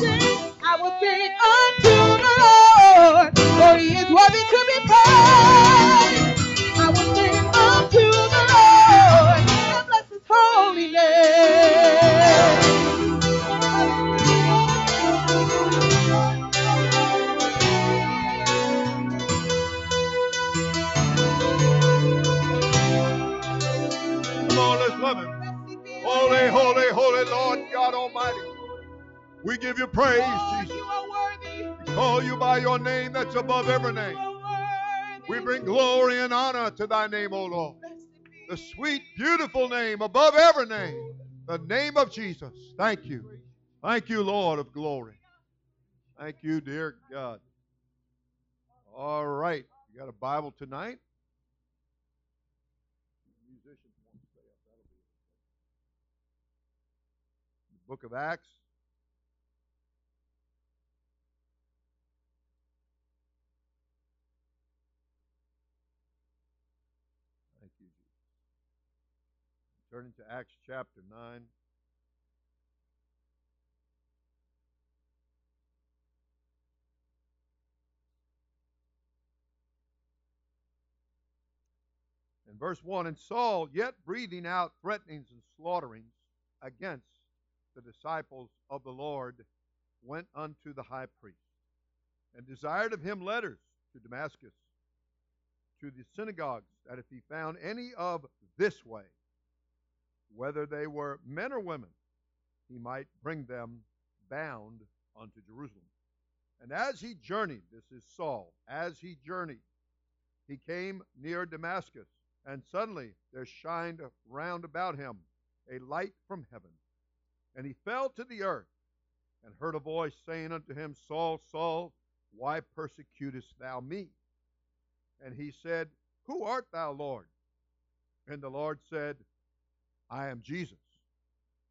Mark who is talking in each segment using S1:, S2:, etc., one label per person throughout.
S1: sing, I will sing unto the Lord, for he is worthy to be praised.
S2: Praise,
S1: Lord,
S2: Jesus.
S1: you are worthy.
S2: We call you by your name that's above every name. We bring glory and honor to thy name, O Lord. The sweet, beautiful name above every name. The name of Jesus. Thank you. Thank you, Lord of glory. Thank you, dear God. All right. You got a Bible tonight? Musicians want to stay up. That'll be okay. The book of Acts. Turning to Acts chapter 9. In verse 1 And Saul, yet breathing out threatenings and slaughterings against the disciples of the Lord, went unto the high priest and desired of him letters to Damascus, to the synagogues, that if he found any of this way, whether they were men or women, he might bring them bound unto Jerusalem. And as he journeyed, this is Saul, as he journeyed, he came near Damascus, and suddenly there shined round about him a light from heaven. And he fell to the earth, and heard a voice saying unto him, Saul, Saul, why persecutest thou me? And he said, Who art thou, Lord? And the Lord said, I am Jesus.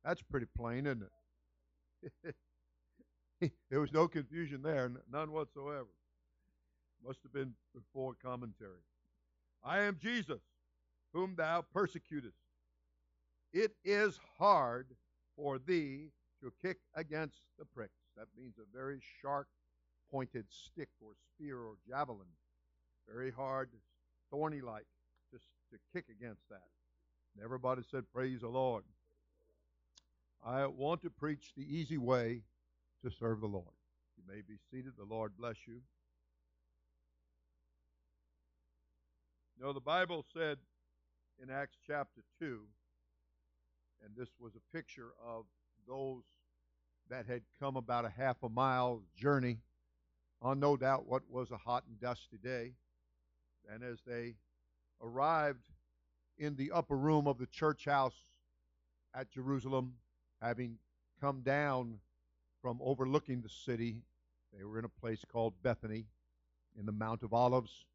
S2: That's pretty plain, isn't it? there was no confusion there, none whatsoever. Must have been before commentary. I am Jesus, whom thou persecutest. It is hard for thee to kick against the pricks. That means a very sharp pointed stick or spear or javelin. Very hard, thorny like, just to kick against that. And everybody said, Praise the Lord. I want to preach the easy way to serve the Lord. You may be seated. The Lord bless you. You the Bible said in Acts chapter 2, and this was a picture of those that had come about a half a mile journey on no doubt what was a hot and dusty day. And as they arrived in the upper room of the church house at Jerusalem, having come down from overlooking the city, they were in a place called Bethany in the Mount of Olives,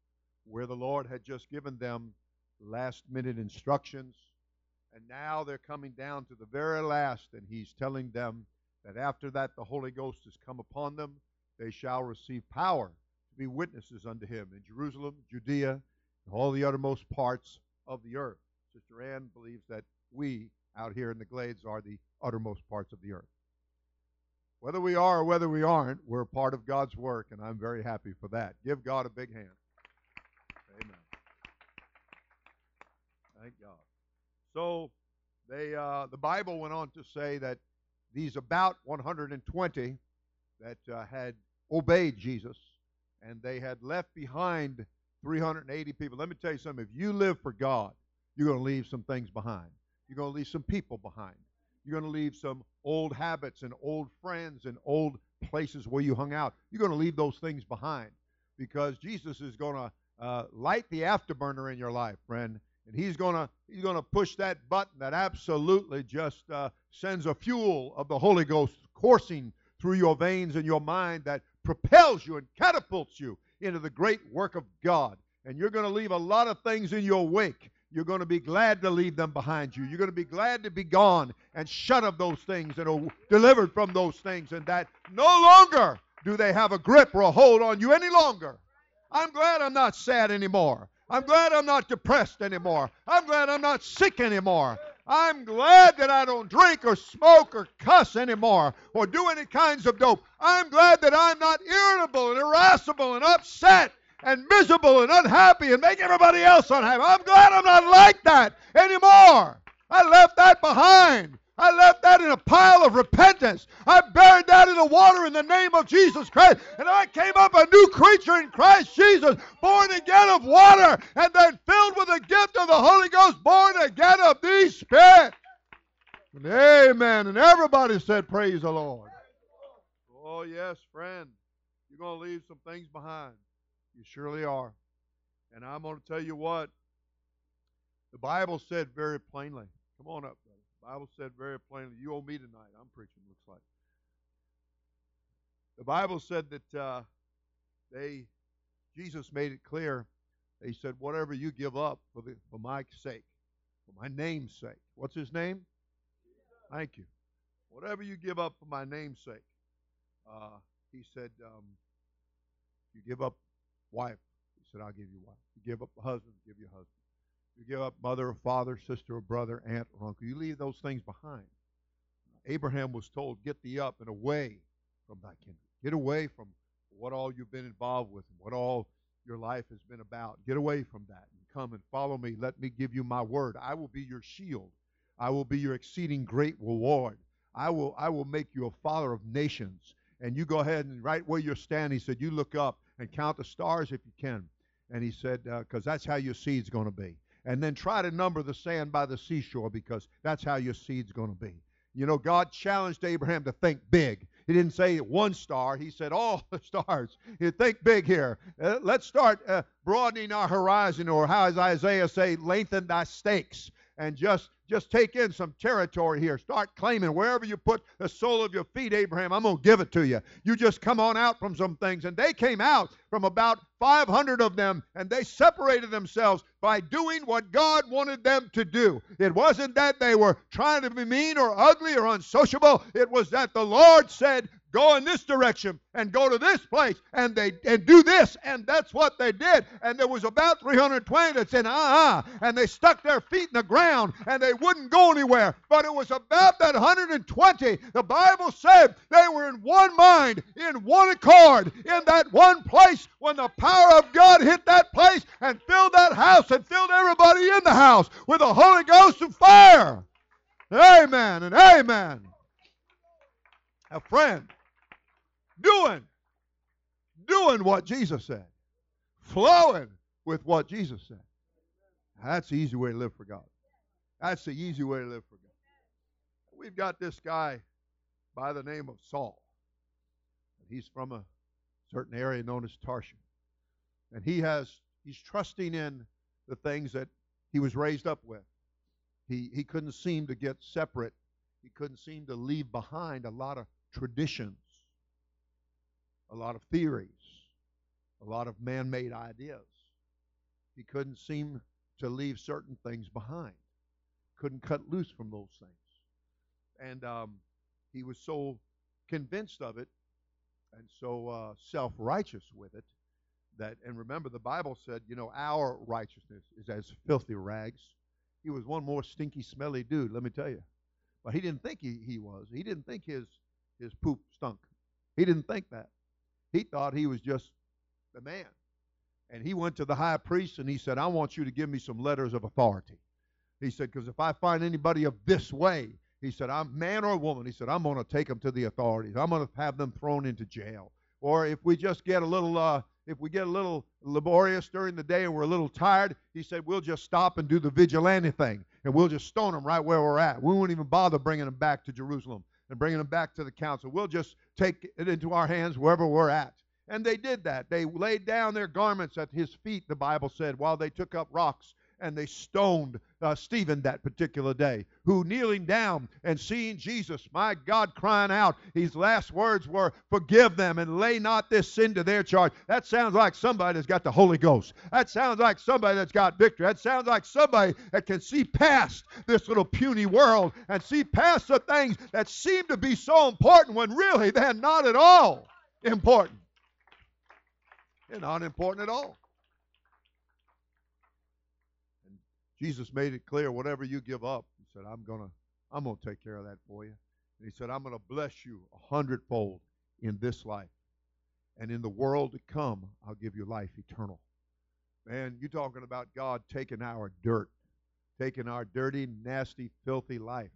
S2: where the Lord had just given them last minute instructions. And now they're coming down to the very last, and He's telling them that after that the Holy Ghost has come upon them, they shall receive power to be witnesses unto Him in Jerusalem, Judea, and all the uttermost parts of the earth. Sister Ann believes that we out here in the glades are the uttermost parts of the earth. Whether we are or whether we aren't, we're a part of God's work, and I'm very happy for that. Give God a big hand. Amen. Thank God. So they uh, the Bible went on to say that these about 120 that uh, had obeyed Jesus and they had left behind 380 people. Let me tell you something. If you live for God, you're going to leave some things behind. You're going to leave some people behind. You're going to leave some old habits and old friends and old places where you hung out. You're going to leave those things behind because Jesus is going to uh, light the afterburner in your life, friend, and he's going to he's going to push that button that absolutely just uh, sends a fuel of the Holy Ghost coursing through your veins and your mind that propels you and catapults you into the great work of God. And you're going to leave a lot of things in your wake. You're going to be glad to leave them behind you. You're going to be glad to be gone and shut of those things and delivered from those things, and that no longer do they have a grip or a hold on you any longer. I'm glad I'm not sad anymore. I'm glad I'm not depressed anymore. I'm glad I'm not sick anymore. I'm glad that I don't drink or smoke or cuss anymore or do any kinds of dope. I'm glad that I'm not irritable and irascible and upset and miserable and unhappy and make everybody else unhappy. I'm glad I'm not like that anymore. I left that behind. I left that in a pile of repentance. I buried that in the water in the name of Jesus Christ. And I came up a new creature in Christ Jesus, born again of water, and then filled with the gift of the Holy Ghost, born again of the Spirit. And amen. And everybody said, Praise the Lord. Oh, yes, friend. You're going to leave some things behind. You surely are. And I'm going to tell you what. The Bible said very plainly. Come on up, Bible said very plainly, you owe me tonight. I'm preaching, looks like. The Bible said that uh, they, Jesus made it clear. He said, whatever you give up for the for my sake, for my name's sake. What's his name? Thank you. Whatever you give up for my name's sake. Uh, he said, um, you give up wife. He said, I'll give you wife. You give up a husband, give you a husband. You give up mother or father, sister or brother, aunt or uncle. You leave those things behind. Abraham was told, Get thee up and away from thy kindred. Get away from what all you've been involved with and what all your life has been about. Get away from that and come and follow me. Let me give you my word. I will be your shield. I will be your exceeding great reward. I will I will make you a father of nations. And you go ahead and right where you're standing, he said, You look up and count the stars if you can. And he said, because uh, that's how your seed's going to be and then try to number the sand by the seashore because that's how your seed's going to be. You know, God challenged Abraham to think big. He didn't say one star. He said all the stars. You think big here. Uh, let's start uh, broadening our horizon, or how does Isaiah say, lengthen thy stakes, and just just take in some territory here. Start claiming wherever you put the sole of your feet, Abraham, I'm going to give it to you. You just come on out from some things. And they came out from about 500 of them, and they separated themselves by doing what God wanted them to do. It wasn't that they were trying to be mean or ugly or unsociable, it was that the Lord said, go in this direction and go to this place and they and do this and that's what they did and there was about 320 that said uh-uh and they stuck their feet in the ground and they wouldn't go anywhere but it was about that 120 the bible said they were in one mind in one accord in that one place when the power of god hit that place and filled that house and filled everybody in the house with the holy ghost of fire amen and amen a friend doing, doing what Jesus said, flowing with what Jesus said. That's the easy way to live for God. That's the easy way to live for God. We've got this guy by the name of Saul. He's from a certain area known as Tarshish. And he has he's trusting in the things that he was raised up with. He he couldn't seem to get separate. He couldn't seem to leave behind a lot of traditions a lot of theories, a lot of man made ideas. He couldn't seem to leave certain things behind, couldn't cut loose from those things. And um, he was so convinced of it and so uh, self righteous with it that, and remember, the Bible said, you know, our righteousness is as filthy rags. He was one more stinky, smelly dude, let me tell you. But he didn't think he, he was. He didn't think his, his poop stunk. He didn't think that. He thought he was just the man. And he went to the high priest and he said, I want you to give me some letters of authority. He said, because if I find anybody of this way, he said, I'm man or woman. He said, I'm going to take them to the authorities. I'm going to have them thrown into jail. Or if we just get a little, uh, if we get a little laborious during the day and we're a little tired, he said, we'll just stop and do the vigilante thing, and we'll just stone them right where we're at. We won't even bother bringing them back to Jerusalem and bringing them back to the council. We'll just take it into our hands wherever we're at. And they did that. They laid down their garments at his feet, the Bible said, while they took up rocks and they stoned uh, Stephen that particular day, who kneeling down and seeing Jesus, my God, crying out, his last words were, Forgive them and lay not this sin to their charge. That sounds like somebody that's got the Holy Ghost. That sounds like somebody that's got victory. That sounds like somebody that can see past this little puny world and see past the things that seem to be so important when really they're not at all important. They're not important at all. Jesus made it clear whatever you give up, he said, I'm gonna I'm gonna take care of that for you. And he said, I'm gonna bless you a hundredfold in this life. And in the world to come, I'll give you life eternal. Man, you're talking about God taking our dirt, taking our dirty, nasty, filthy life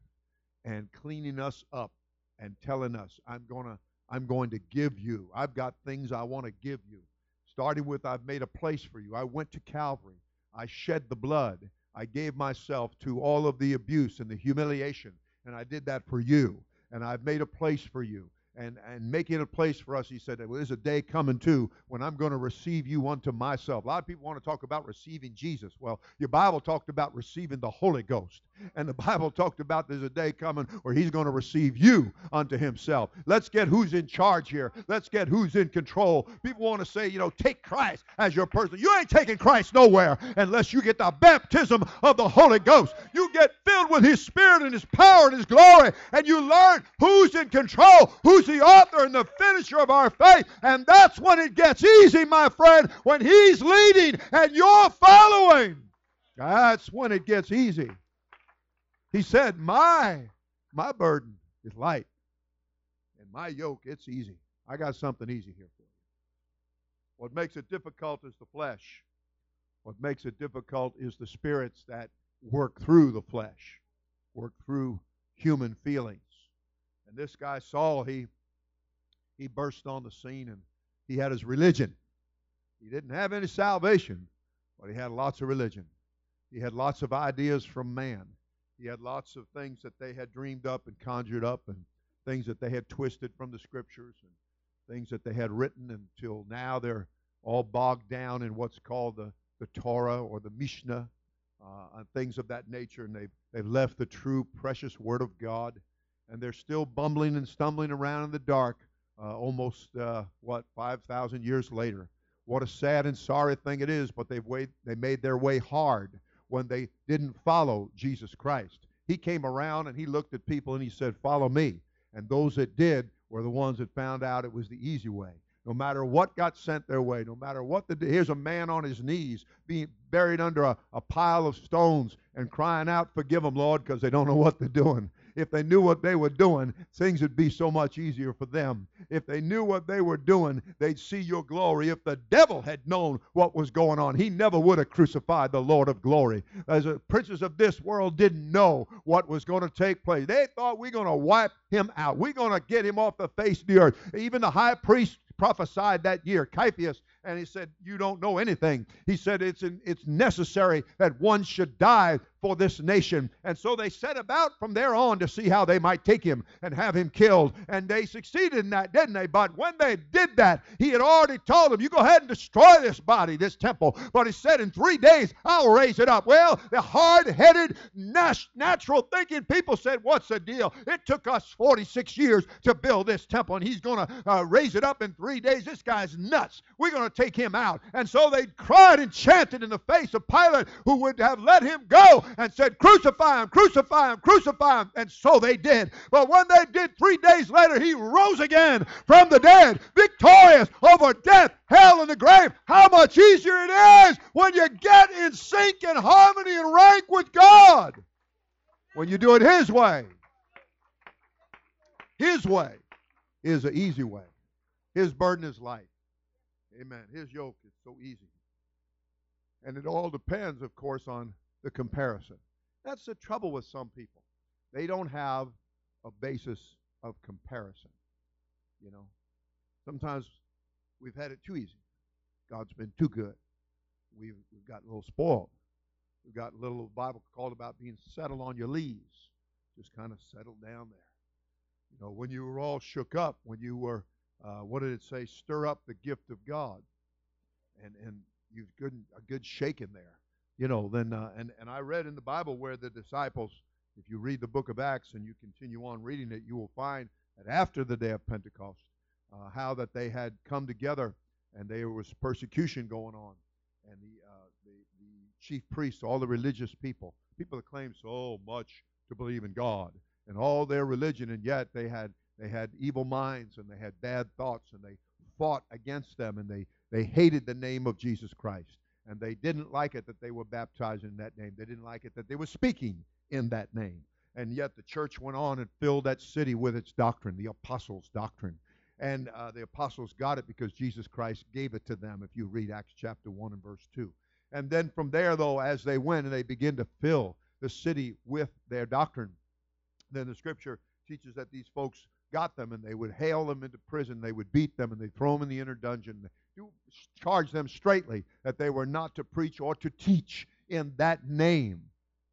S2: and cleaning us up and telling us, I'm gonna I'm going to give you. I've got things I want to give you. Starting with I've made a place for you. I went to Calvary. I shed the blood. I gave myself to all of the abuse and the humiliation, and I did that for you. And I've made a place for you and, and making a place for us. He said, well, There's a day coming too when I'm going to receive you unto myself. A lot of people want to talk about receiving Jesus. Well, your Bible talked about receiving the Holy Ghost. And the Bible talked about there's a day coming where he's going to receive you unto himself. Let's get who's in charge here. Let's get who's in control. People want to say, you know, take Christ as your person. You ain't taking Christ nowhere unless you get the baptism of the Holy Ghost. You get filled with his spirit and his power and his glory, and you learn who's in control, who's the author and the finisher of our faith. And that's when it gets easy, my friend, when he's leading and you're following. That's when it gets easy. He said, My my burden is light. And my yoke, it's easy. I got something easy here for you. What makes it difficult is the flesh. What makes it difficult is the spirits that work through the flesh, work through human feelings. And this guy Saul, he he burst on the scene and he had his religion. He didn't have any salvation, but he had lots of religion. He had lots of ideas from man. He had lots of things that they had dreamed up and conjured up and things that they had twisted from the scriptures and things that they had written until now they're all bogged down in what's called the, the Torah or the Mishnah uh, and things of that nature. And they've, they've left the true, precious Word of God and they're still bumbling and stumbling around in the dark uh, almost, uh, what, 5,000 years later. What a sad and sorry thing it is, but they've weighed, they made their way hard when they didn't follow Jesus Christ. He came around and he looked at people and he said, Follow me. And those that did were the ones that found out it was the easy way. No matter what got sent their way, no matter what the here's a man on his knees being buried under a, a pile of stones and crying out, Forgive them, Lord, because they don't know what they're doing if they knew what they were doing, things would be so much easier for them. If they knew what they were doing, they'd see your glory. If the devil had known what was going on, he never would have crucified the Lord of glory. As the princes of this world didn't know what was going to take place, they thought we're going to wipe him out. We're going to get him off the face of the earth. Even the high priest prophesied that year, Caiaphas, and he said, You don't know anything. He said, It's, it's necessary that one should die for this nation. And so they set about from there on to see how they might take him and have him killed. And they succeeded in that, didn't they? But when they did that, he had already told them, You go ahead and destroy this body, this temple. But he said, In three days, I'll raise it up. Well, the hard headed, natural thinking people said, What's the deal? It took us 46 years to build this temple, and he's going to uh, raise it up in three days. This guy's nuts. We're going to take him out. And so they cried and chanted in the face of Pilate, who would have let him go and said, Crucify him, crucify him, crucify him. And so they did. But when they did, three days later, he rose again from the dead, victorious over death, hell, and the grave. How much easier it is when you get in sync and harmony and rank with God. When you do it His way. His way is an easy way. His burden is light. Amen. His yoke is so easy. And it all depends, of course, on the comparison. That's the trouble with some people. They don't have a basis of comparison. You know, sometimes we've had it too easy. God's been too good. We've, we've got a little spoiled. We've got a little Bible called about being settled on your leaves. Just kind of settled down there. You know, when you were all shook up, when you were, uh, what did it say? Stir up the gift of God. And, and you've good, a good shaking there you know, then uh, and and I read in the Bible where the disciples, if you read the book of Acts and you continue on reading it, you will find that after the day of Pentecost, uh, how that they had come together and there was persecution going on, and the, uh, the the chief priests, all the religious people, people that claim so much to believe in God and all their religion, and yet they had they had evil minds and they had bad thoughts and they fought against them and they they hated the name of Jesus Christ And they didn't like it that they were baptized in that name. They didn't like it that they were speaking in that name. And yet the church went on and filled that city with its doctrine, the apostles' doctrine. And uh, the apostles got it because Jesus Christ gave it to them, if you read Acts chapter 1 and verse 2. And then from there, though, as they went and they begin to fill the city with their doctrine, then the scripture teaches that these folks got them and they would hail them into prison. They would beat them and they'd throw them in the inner dungeon. You charge them straightly that they were not to preach or to teach in that name.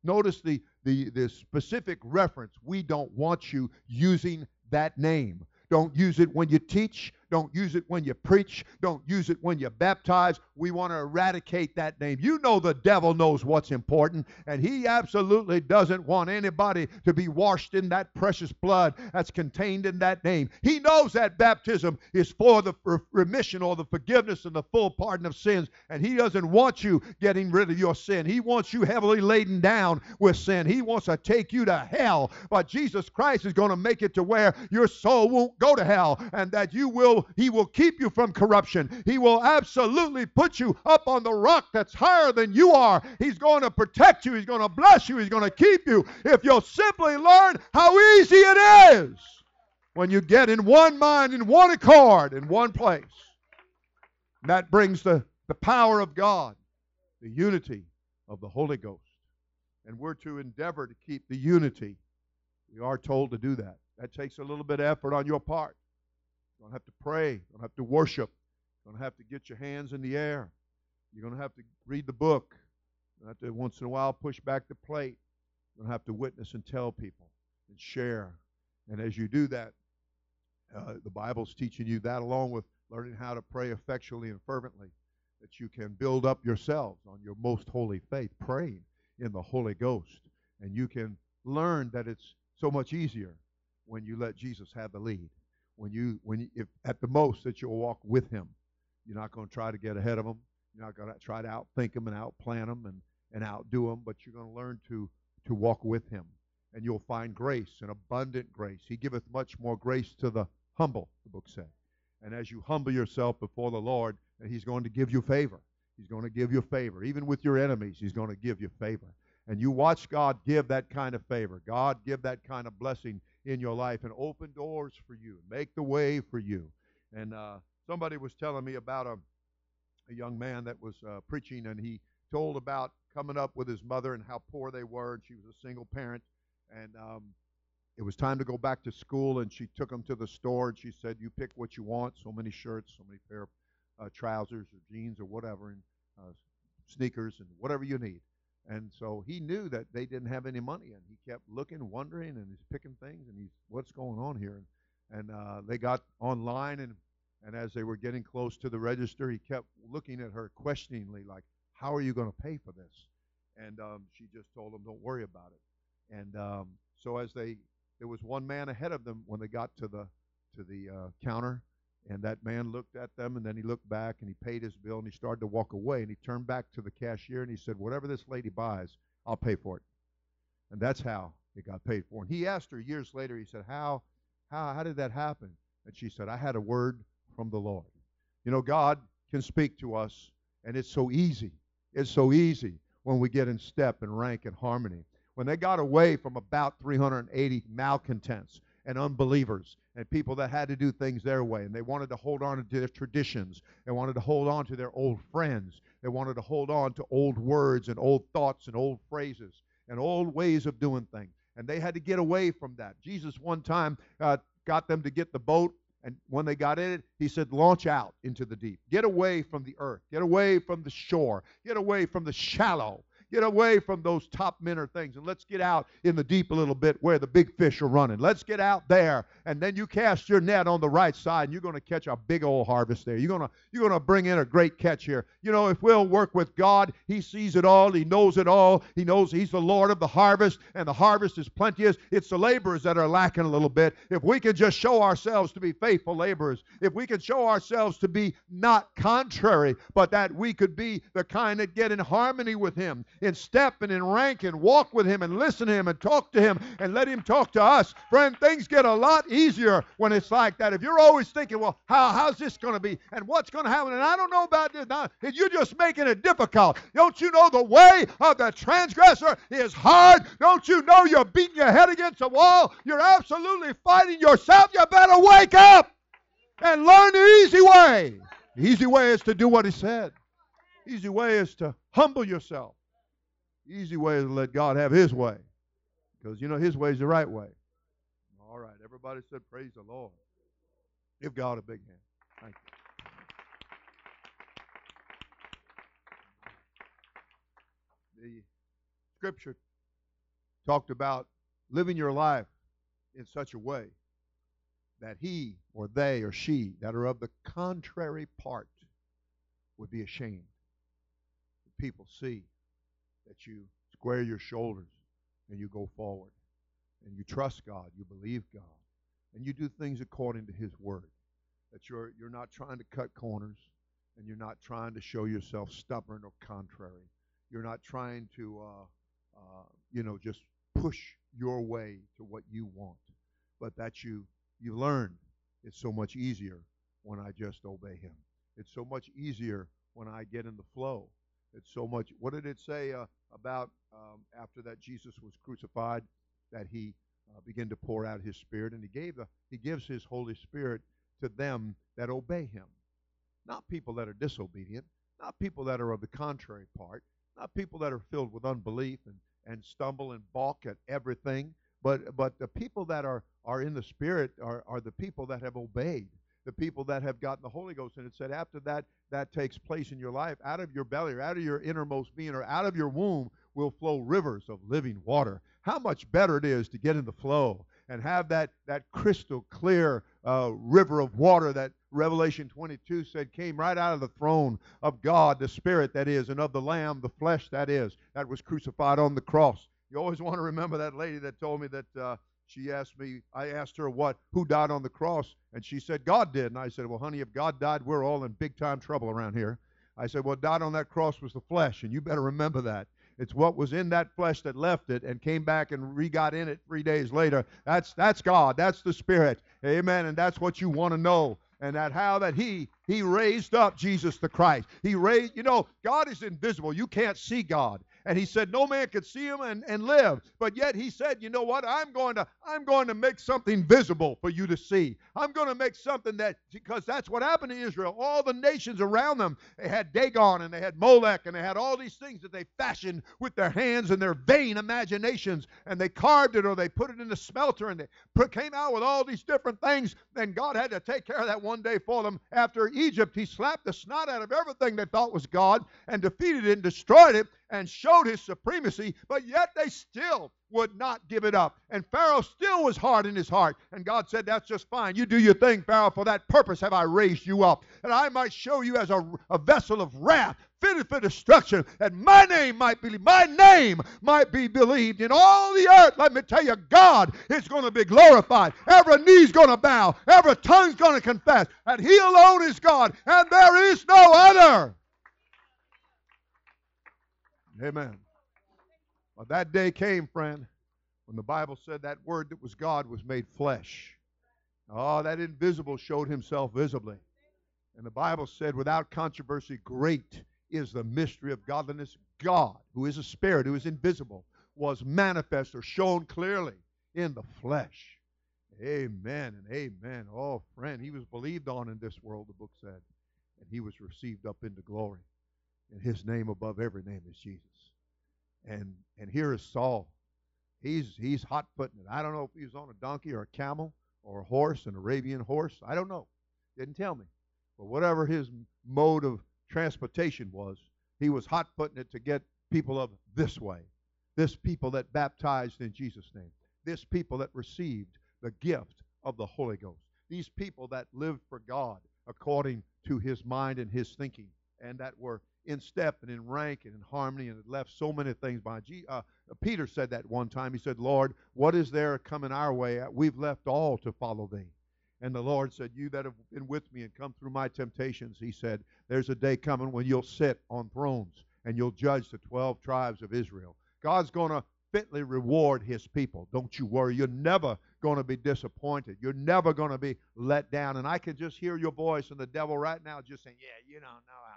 S2: Notice the, the, the specific reference. We don't want you using that name. Don't use it when you teach. Don't use it when you preach. Don't use it when you baptize. We want to eradicate that name. You know the devil knows what's important, and he absolutely doesn't want anybody to be washed in that precious blood that's contained in that name. He knows that baptism is for the remission or the forgiveness and the full pardon of sins, and he doesn't want you getting rid of your sin. He wants you heavily laden down with sin. He wants to take you to hell, but Jesus Christ is going to make it to where your soul won't go to hell and that you will he will keep you from corruption. He will absolutely put you up on the rock that's higher than you are. He's going to protect you. He's going to bless you. He's going to keep you if you'll simply learn how easy it is when you get in one mind, in one accord, in one place. And that brings the, the power of God, the unity of the Holy Ghost. And we're to endeavor to keep the unity. We are told to do that. That takes a little bit of effort on your part. You're going to have to pray. You're going to have to worship. You're going to have to get your hands in the air. You're going to have to read the book. To have to, once in a while, push back the plate. You're going to have to witness and tell people and share. And as you do that, uh, the Bible's teaching you that along with learning how to pray effectually and fervently, that you can build up yourselves on your most holy faith, praying in the Holy Ghost. And you can learn that it's so much easier when you let Jesus have the lead when you when you, if at the most that you'll walk with him. You're not going to try to get ahead of him. You're not going to try to outthink him and outplan him and and outdo him, but you're going to learn to to walk with him, and you'll find grace and abundant grace. He giveth much more grace to the humble, the book said. And as you humble yourself before the Lord, and He's going to give you favor. He's going to give you favor. Even with your enemies, He's going to give you favor. And you watch God give that kind of favor. God give that kind of blessing in your life and open doors for you, make the way for you. And uh, somebody was telling me about a, a young man that was uh, preaching, and he told about coming up with his mother and how poor they were, and she was a single parent. And um, it was time to go back to school, and she took him to the store, and she said, "You pick what you want. So many shirts, so many pair of uh, trousers or jeans or whatever, and uh, sneakers and whatever you need." And so he knew that they didn't have any money, and he kept looking, wondering, and he's picking things, and he's, what's going on here? And, and uh, they got online, and, and as they were getting close to the register, he kept looking at her questioningly, like, how are you going to pay for this? And um, she just told him, don't worry about it. And um, so as they, there was one man ahead of them when they got to the, to the uh, counter, and that man looked at them and then he looked back and he paid his bill and he started to walk away and he turned back to the cashier and he said, Whatever this lady buys, I'll pay for it. And that's how it got paid for. And he asked her years later, he said, How how how did that happen? And she said, I had a word from the Lord. You know, God can speak to us, and it's so easy. It's so easy when we get in step and rank and harmony. When they got away from about 380 malcontents and unbelievers and people that had to do things their way and they wanted to hold on to their traditions they wanted to hold on to their old friends they wanted to hold on to old words and old thoughts and old phrases and old ways of doing things. And they had to get away from that. Jesus one time uh, got them to get the boat and when they got in it he said launch out into the deep. Get away from the earth. Get away from the shore. Get away from the shallow Get away from those top minor things and let's get out in the deep a little bit where the big fish are running. Let's get out there and then you cast your net on the right side and you're going to catch a big old harvest there. You're going to you're going to bring in a great catch here. You know, if we'll work with God, he sees it all, he knows it all. He knows he's the Lord of the harvest and the harvest is plenteous. It's the laborers that are lacking a little bit. If we can just show ourselves to be faithful laborers, if we can show ourselves to be not contrary, but that we could be the kind that get in harmony with him in step and in rank and walk with Him and listen to Him and talk to Him and let Him talk to us. Friend, things get a lot easier when it's like that. If you're always thinking, well, how, how's this going to be and what's going to happen? And I don't know about this. Now, you're just making it difficult. Don't you know the way of the transgressor is hard? Don't you know you're beating your head against the wall? You're absolutely fighting yourself. You better wake up and learn the easy way. The easy way is to do what he said. The easy way is to humble yourself. Easy way is to let God have his way. Because you know his way is the right way. All right, everybody said praise the Lord. Give God a big hand. Thank you. The scripture talked about living your life in such a way that he or they or she that are of the contrary part would be ashamed. People see that you square your shoulders and you go forward and you trust God, you believe God, and you do things according to His Word. That you're, you're not trying to cut corners and you're not trying to show yourself stubborn or contrary. You're not trying to, uh, uh, you know, just push your way to what you want, but that you you learn it's so much easier when I just obey Him. It's so much easier when I get in the flow. It's so much. What did it say uh, about um, after that Jesus was crucified? That He uh, began to pour out His Spirit, and He gave the He gives His Holy Spirit to them that obey Him, not people that are disobedient, not people that are of the contrary part, not people that are filled with unbelief and and stumble and balk at everything, but but the people that are are in the Spirit are are the people that have obeyed the people that have gotten the Holy Ghost. And it said, after that that takes place in your life, out of your belly or out of your innermost being or out of your womb will flow rivers of living water. How much better it is to get in the flow and have that, that crystal clear uh, river of water that Revelation 22 said came right out of the throne of God, the Spirit that is, and of the Lamb, the flesh that is, that was crucified on the cross. You always want to remember that lady that told me that uh, she asked me, I asked her what, who died on the cross, and she said God did. And I said, well, honey, if God died, we're all in big time trouble around here. I said, well, died on that cross was the flesh, and you better remember that. It's what was in that flesh that left it and came back and re-got in it three days later. That's that's God. That's the Spirit. Amen. And that's what you want to know. And that how that He He raised up Jesus the Christ. He raised. You know, God is invisible. You can't see God and he said no man could see him and, and live. But yet he said you know what? I'm going to i'm going to make something visible for you to see. I'm going to make something that because that's what happened to israel. All the nations around them they had dagon and they had molech and they had all these things that they fashioned with their hands and their vain imaginations. And they carved it or they put it in the smelter and they came out with all these different things. And god had to take care of that one day for them. After egypt he slapped the snot out of everything they thought was god and defeated it and destroyed it and showed his supremacy, but yet they still would not give it up. And Pharaoh still was hard in his heart. And God said, That's just fine. You do your thing, Pharaoh. For that purpose have I raised you up. that I might show you as a, a vessel of wrath, fitted for destruction, that my name might be my name might be believed in all the earth. Let me tell you, God is going to be glorified. Every knee's going to bow, every tongue's going to confess that He alone is God, and there is no other. Amen. Well, that day came, friend, when the Bible said that word that was God was made flesh. Oh, that invisible showed himself visibly. And the Bible said, without controversy, great is the mystery of godliness. God, who is a spirit, who is invisible, was manifest or shown clearly in the flesh. Amen and amen. Oh, friend, he was believed on in this world, the book said, and he was received up into glory. And his name above every name is Jesus. And and here is Saul. He's he's hot footing it. I don't know if he was on a donkey or a camel or a horse, an Arabian horse. I don't know. Didn't tell me. But whatever his mode of transportation was, he was hot footing it to get people of this way. This people that baptized in Jesus' name. This people that received the gift of the Holy Ghost. These people that lived for God according to his mind and his thinking, and that were in step and in rank and in harmony and had left so many things behind. Uh, Peter said that one time. He said, Lord, what is there coming our way? We've left all to follow thee. And the Lord said, You that have been with me and come through my temptations, he said, There's a day coming when you'll sit on thrones and you'll judge the 12 tribes of Israel. God's going to fitly reward his people. Don't you worry. You're never going to be disappointed. You're never going to be let down. And I can just hear your voice and the devil right now just saying, Yeah, you don't know.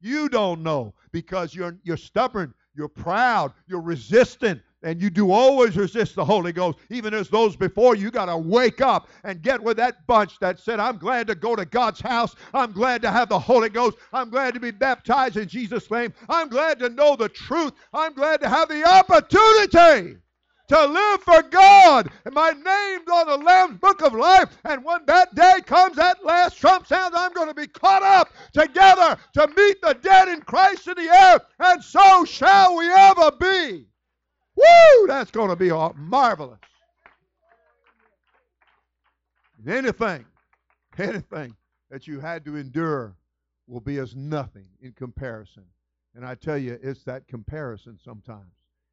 S2: You don't know because you're, you're stubborn, you're proud, you're resistant, and you do always resist the Holy Ghost, even as those before you. got to wake up and get with that bunch that said, I'm glad to go to God's house. I'm glad to have the Holy Ghost. I'm glad to be baptized in Jesus' name. I'm glad to know the truth. I'm glad to have the opportunity to live for God. And my name's on the Lamb's Book of Life. And when that day comes, that last trump sounds, I'm going to be caught up together to meet the dead in Christ in the air. And so shall we ever be. Woo! That's going to be marvelous. Anything, anything that you had to endure will be as nothing in comparison. And I tell you, it's that comparison sometimes.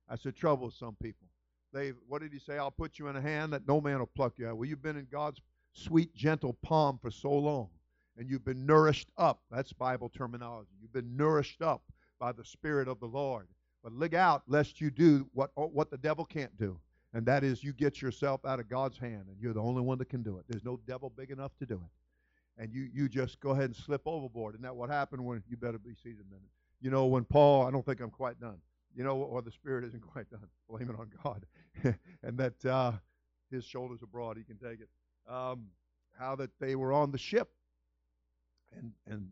S2: That's the trouble with some people. They, what did he say? I'll put you in a hand that no man will pluck you out. Well, you've been in God's sweet, gentle palm for so long, and you've been nourished up. That's Bible terminology. You've been nourished up by the Spirit of the Lord. But look out lest you do what, oh, what the devil can't do. And that is you get yourself out of God's hand, and you're the only one that can do it. There's no devil big enough to do it. And you, you just go ahead and slip overboard. Isn't that what happened when you better be seated a minute? You know, when Paul, I don't think I'm quite done. You know, or the Spirit isn't quite done. Blame it on God. and that uh, his shoulders are broad, he can take it. Um, how that they were on the ship, and and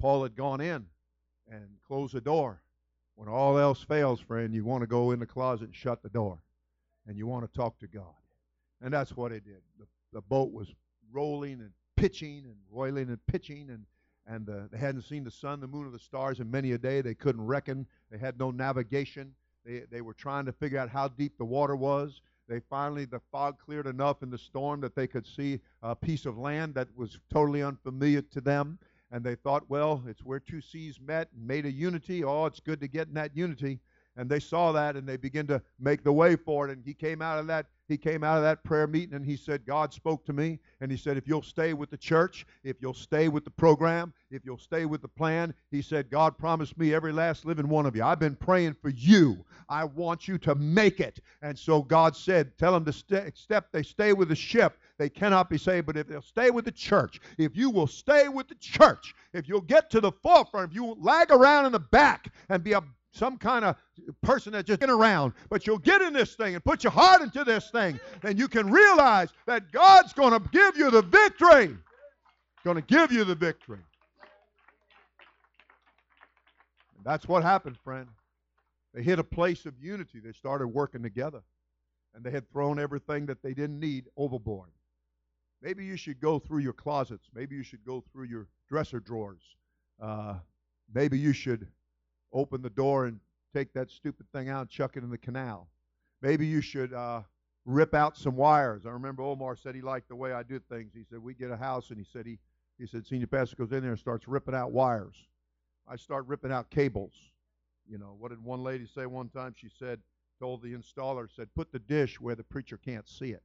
S2: Paul had gone in and closed the door, when all else fails, friend, you want to go in the closet and shut the door. And you want to talk to God. And that's what he did. The, the boat was rolling and pitching and roiling and pitching and and uh, they hadn't seen the sun, the moon, or the stars in many a day. They couldn't reckon. They had no navigation. They, they were trying to figure out how deep the water was. They finally, the fog cleared enough in the storm that they could see a piece of land that was totally unfamiliar to them and they thought, well, it's where two seas met and made a unity. Oh, it's good to get in that unity. And they saw that and they began to make the way for it. And he came out of that he came out of that prayer meeting and he said, God spoke to me. And he said, if you'll stay with the church, if you'll stay with the program, if you'll stay with the plan, he said, God promised me every last living one of you. I've been praying for you. I want you to make it. And so God said, tell them to stay, step, they stay with the ship. They cannot be saved. But if they'll stay with the church, if you will stay with the church, if you'll get to the forefront, if you lag around in the back and be a some kind of person that's just been around, but you'll get in this thing and put your heart into this thing, and you can realize that God's going to give you the victory. Going to give you the victory. And that's what happened, friend. They hit a place of unity. They started working together, and they had thrown everything that they didn't need overboard. Maybe you should go through your closets. Maybe you should go through your dresser drawers. Uh, maybe you should open the door and take that stupid thing out and chuck it in the canal. Maybe you should uh, rip out some wires. I remember Omar said he liked the way I did things. He said we get a house, and he said he he said senior pastor goes in there and starts ripping out wires. I start ripping out cables. You know what did one lady say one time? She said told the installer said put the dish where the preacher can't see it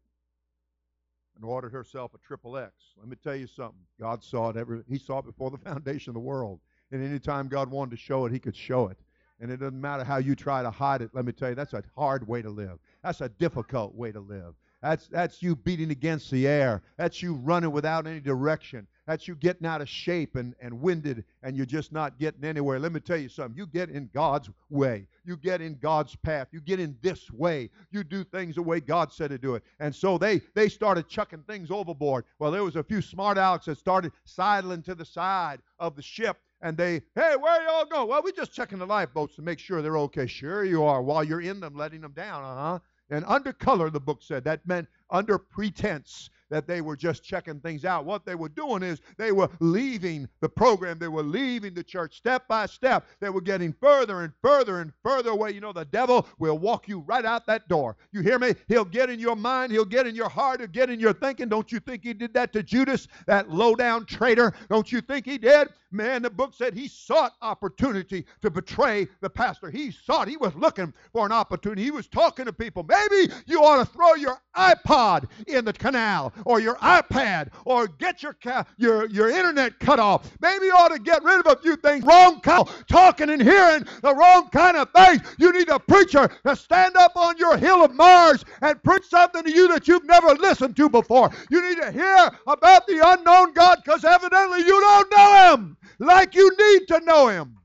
S2: and ordered herself a triple X. Let me tell you something. God saw it every he saw it before the foundation of the world. And anytime God wanted to show it, he could show it. And it doesn't matter how you try to hide it. Let me tell you, that's a hard way to live. That's a difficult way to live. That's, that's you beating against the air. That's you running without any direction. That's you getting out of shape and, and winded and you're just not getting anywhere. Let me tell you something. You get in God's way. You get in God's path. You get in this way. You do things the way God said to do it. And so they, they started chucking things overboard. Well, there was a few smart Alex that started sidling to the side of the ship and they, hey, where y'all go? Well, we're just checking the lifeboats to make sure they're okay. Sure you are. While you're in them, letting them down, uh-huh. And under color, the book said, that meant under pretense that they were just checking things out. What they were doing is they were leaving the program, they were leaving the church step by step. They were getting further and further and further away. You know, the devil will walk you right out that door. You hear me? He'll get in your mind, he'll get in your heart, he'll get in your thinking. Don't you think he did that to Judas, that low down traitor? Don't you think he did? Man, the book said he sought opportunity to betray the pastor. He sought, he was looking for an opportunity. He was talking to people. Maybe you ought to throw your iPod In the canal or your iPad or get your ca- your your internet cut off. Maybe you ought to get rid of a few things. Wrong of talking and hearing the wrong kind of things. You need a preacher to stand up on your hill of Mars and preach something to you that you've never listened to before. You need to hear about the unknown God because evidently you don't know him like you need to know him.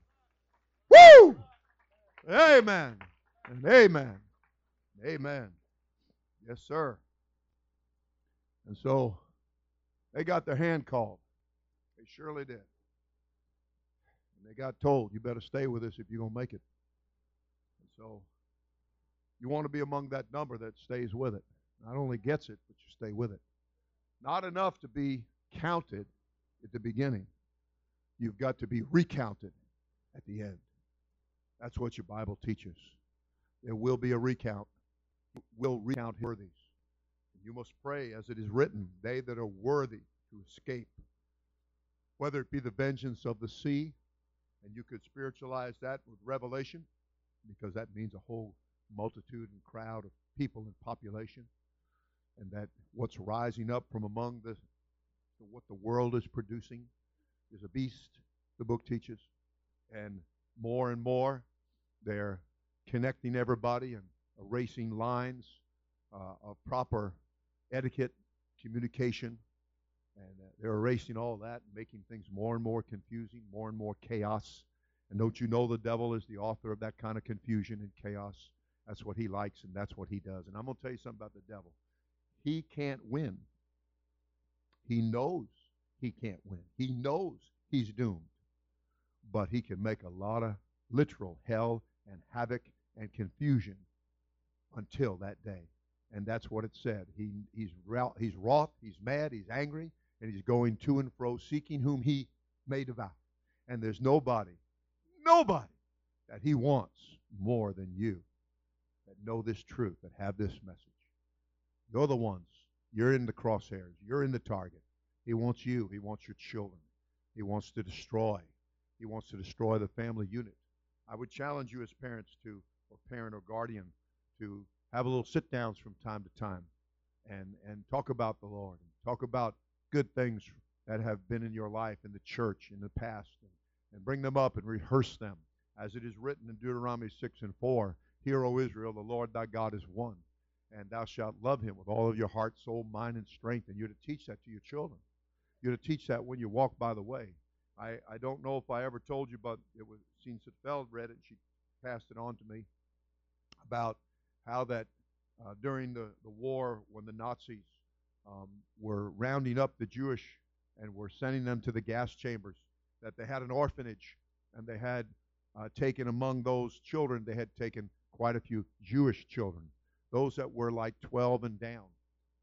S2: Woo! Amen. And amen. Amen. Yes, sir. And so they got their hand called. They surely did. And they got told, you better stay with us if you're going to make it. And so you want to be among that number that stays with it. Not only gets it, but you stay with it. Not enough to be counted at the beginning. You've got to be recounted at the end. That's what your Bible teaches. There will be a recount. We'll recount worthies. You must pray as it is written, they that are worthy to escape. Whether it be the vengeance of the sea, and you could spiritualize that with revelation, because that means a whole multitude and crowd of people and population, and that what's rising up from among the what the world is producing is a beast, the book teaches, and more and more they're connecting everybody and erasing lines uh, of proper etiquette, communication, and uh, they're erasing all that, and making things more and more confusing, more and more chaos. And don't you know the devil is the author of that kind of confusion and chaos? That's what he likes, and that's what he does. And I'm going to tell you something about the devil. He can't win. He knows he can't win. He knows he's doomed. But he can make a lot of literal hell and havoc and confusion until that day. And that's what it said. He, he's, he's wroth, he's mad, he's angry, and he's going to and fro seeking whom he may devour. And there's nobody, nobody that he wants more than you that know this truth, that have this message. You're the ones. You're in the crosshairs. You're in the target. He wants you. He wants your children. He wants to destroy. He wants to destroy the family unit. I would challenge you as parents to, or parent or guardian, to have a little sit downs from time to time and, and talk about the Lord. And talk about good things that have been in your life in the church in the past and, and bring them up and rehearse them. As it is written in Deuteronomy 6 and 4 Hear, O Israel, the Lord thy God is one, and thou shalt love him with all of your heart, soul, mind, and strength. And you're to teach that to your children. You're to teach that when you walk by the way. I, I don't know if I ever told you, but it was Seen Sitfeld read it, and she passed it on to me about how that uh, during the, the war when the Nazis um, were rounding up the Jewish and were sending them to the gas chambers, that they had an orphanage and they had uh, taken among those children, they had taken quite a few Jewish children, those that were like 12 and down.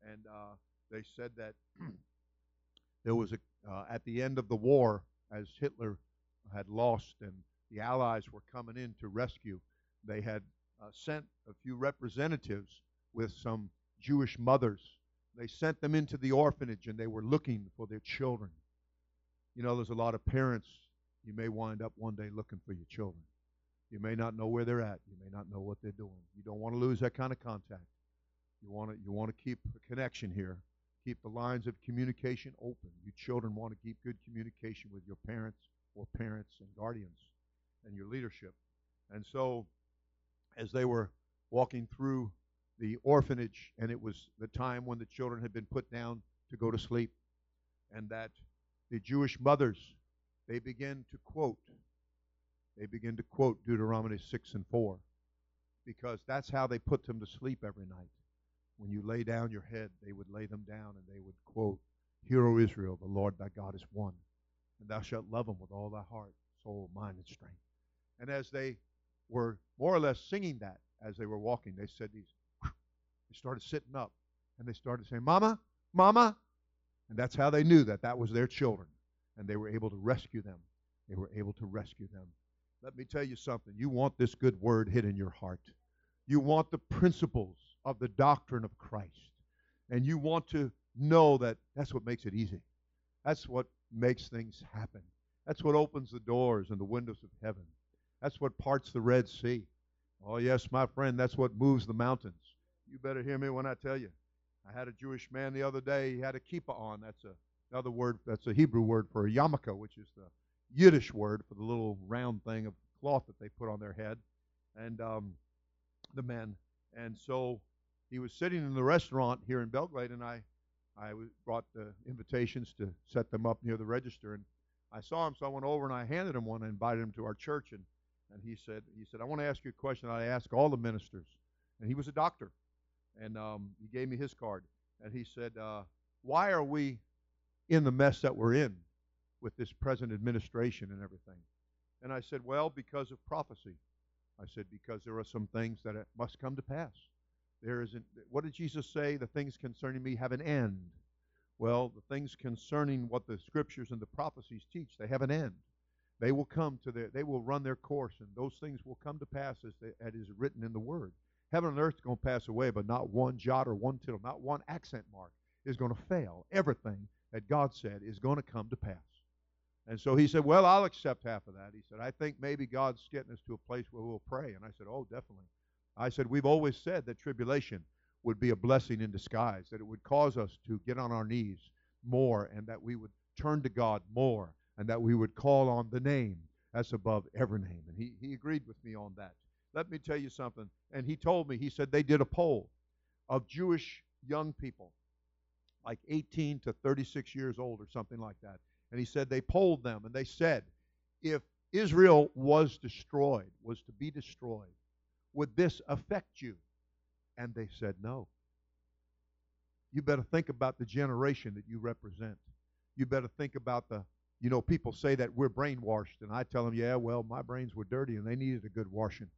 S2: And uh, they said that there was a, uh, at the end of the war, as Hitler had lost and the Allies were coming in to rescue, they had uh, sent a few representatives with some Jewish mothers. They sent them into the orphanage and they were looking for their children. You know, there's a lot of parents, you may wind up one day looking for your children. You may not know where they're at. You may not know what they're doing. You don't want to lose that kind of contact. You want to, you want to keep a connection here. Keep the lines of communication open. You children want to keep good communication with your parents or parents and guardians and your leadership. And so as they were walking through the orphanage, and it was the time when the children had been put down to go to sleep, and that the Jewish mothers, they begin to quote, they begin to quote Deuteronomy 6 and 4, because that's how they put them to sleep every night. When you lay down your head, they would lay them down and they would quote, Hear, O Israel, the Lord thy God is one, and thou shalt love him with all thy heart, soul, mind, and strength. And as they were more or less singing that as they were walking. They said these, they started sitting up and they started saying, Mama, Mama. And that's how they knew that that was their children. And they were able to rescue them. They were able to rescue them. Let me tell you something. You want this good word hid in your heart. You want the principles of the doctrine of Christ. And you want to know that that's what makes it easy. That's what makes things happen. That's what opens the doors and the windows of heaven. That's what parts the Red Sea. Oh, yes, my friend, that's what moves the mountains. You better hear me when I tell you. I had a Jewish man the other day. He had a kippah on. That's a, another word. That's a Hebrew word for a yarmulke, which is the Yiddish word for the little round thing of cloth that they put on their head. And um, the men. And so he was sitting in the restaurant here in Belgrade, and I, I brought the invitations to set them up near the register. And I saw him, so I went over and I handed him one and invited him to our church. And, and he said, he said, I want to ask you a question I ask all the ministers. And he was a doctor. And um, he gave me his card. And he said, uh, why are we in the mess that we're in with this present administration and everything? And I said, well, because of prophecy. I said, because there are some things that must come to pass. There isn't, what did Jesus say? The things concerning me have an end. Well, the things concerning what the scriptures and the prophecies teach, they have an end. They will come to their, they will run their course, and those things will come to pass as, they, as is written in the Word. Heaven and earth is going to pass away, but not one jot or one tittle, not one accent mark is going to fail. Everything that God said is going to come to pass. And so he said, Well, I'll accept half of that. He said, I think maybe God's getting us to a place where we'll pray. And I said, Oh, definitely. I said, We've always said that tribulation would be a blessing in disguise, that it would cause us to get on our knees more, and that we would turn to God more, and that we would call on the name that's above every name. And he, he agreed with me on that. Let me tell you something. And he told me, he said they did a poll of Jewish young people, like 18 to 36 years old or something like that. And he said they polled them and they said, if Israel was destroyed, was to be destroyed, would this affect you? And they said, No. You better think about the generation that you represent. You better think about the, you know, people say that we're brainwashed. And I tell them, Yeah, well, my brains were dirty and they needed a good washing.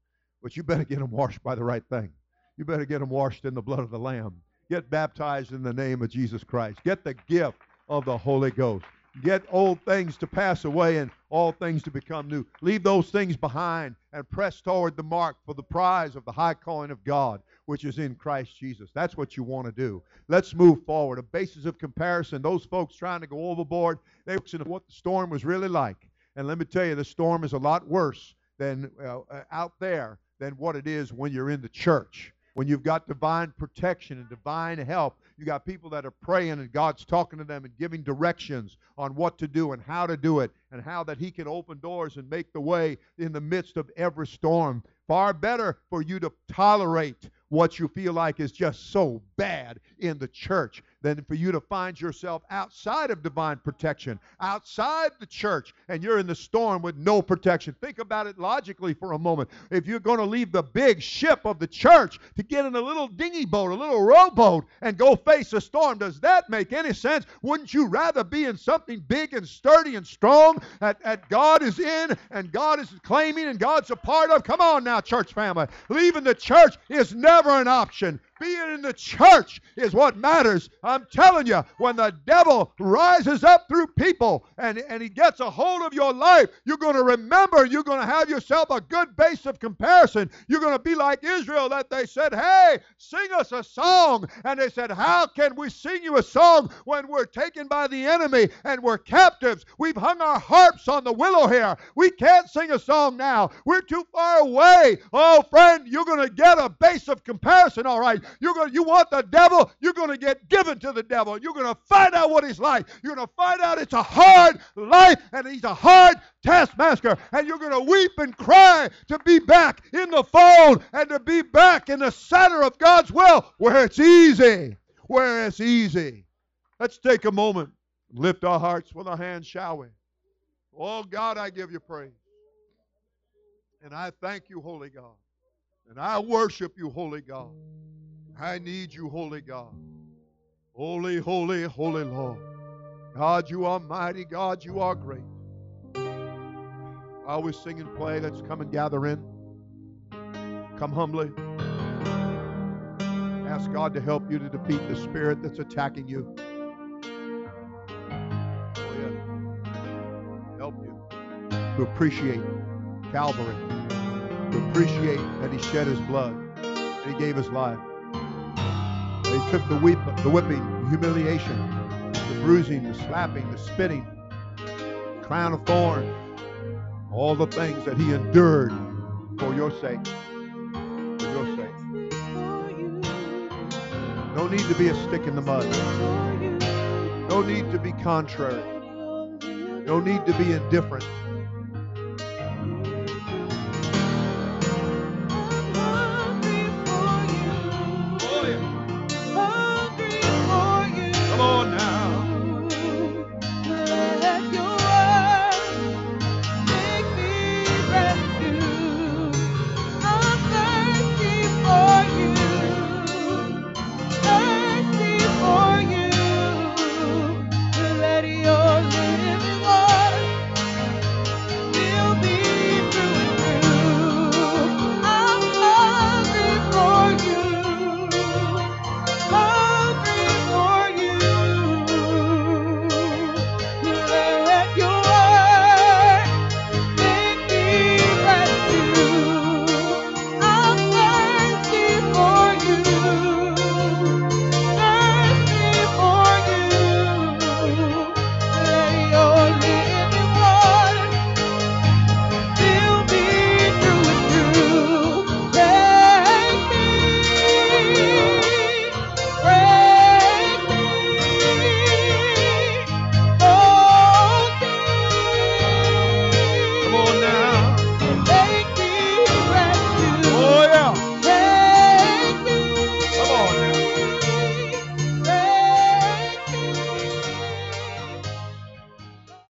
S2: But you better get them washed by the right thing. You better get them washed in the blood of the Lamb. Get baptized in the name of Jesus Christ. Get the gift of the Holy Ghost. Get old things to pass away and all things to become new. Leave those things behind and press toward the mark for the prize of the high calling of God, which is in Christ Jesus. That's what you want to do. Let's move forward. A basis of comparison. Those folks trying to go overboard, they were what the storm was really like. And let me tell you, the storm is a lot worse than uh, out there than what it is when you're in the church. When you've got divine protection and divine help, you got people that are praying and God's talking to them and giving directions on what to do and how to do it and how that He can open doors and make the way in the midst of every storm. Far better for you to tolerate what you feel like is just so bad in the church than for you to find yourself outside of divine protection, outside the church, and you're in the storm with no protection. Think about it logically for a moment. If you're going to leave the big ship of the church to get in a little dinghy boat, a little rowboat, and go face a storm, does that make any sense? Wouldn't you rather be in something big and sturdy and strong that, that God is in and God is claiming and God's a part of? Come on now, church family. Leaving the church is never an option. Being in the church is what matters. I'm telling you, when the devil rises up through people and, and he gets a hold of your life, you're going to remember, you're going to have yourself a good base of comparison. You're going to be like Israel that they said, Hey, sing us a song. And they said, How can we sing you a song when we're taken by the enemy and we're captives? We've hung our harps on the willow here. We can't sing a song now. We're too far away. Oh, friend, you're going to get a base of comparison, all right. You're going you want the devil, you're going to get given to the devil. You're going to find out what he's like. You're going to find out it's a hard life and he's a hard taskmaster. And you're going to weep and cry to be back in the fold and to be back in the center of God's will where it's easy. Where it's easy. Let's take a moment. Lift our hearts with our hands, shall we? Oh God, I give you praise. And I thank you, Holy God. And I worship you, Holy God. I need you, Holy God. Holy, holy, holy Lord. God, you are mighty. God, you are great. I always sing and play. Let's come and gather in. Come humbly. Ask God to help you to defeat the spirit that's attacking you. Oh, yeah. Help you to appreciate Calvary, to appreciate that He shed His blood, and He gave His life. They took the, whip, the whipping, the humiliation, the bruising, the slapping, the spitting, crown of thorns, all the things that he endured for your sake. For your sake.
S1: No need to be a stick in the mud. No need to be contrary. No need to be indifferent.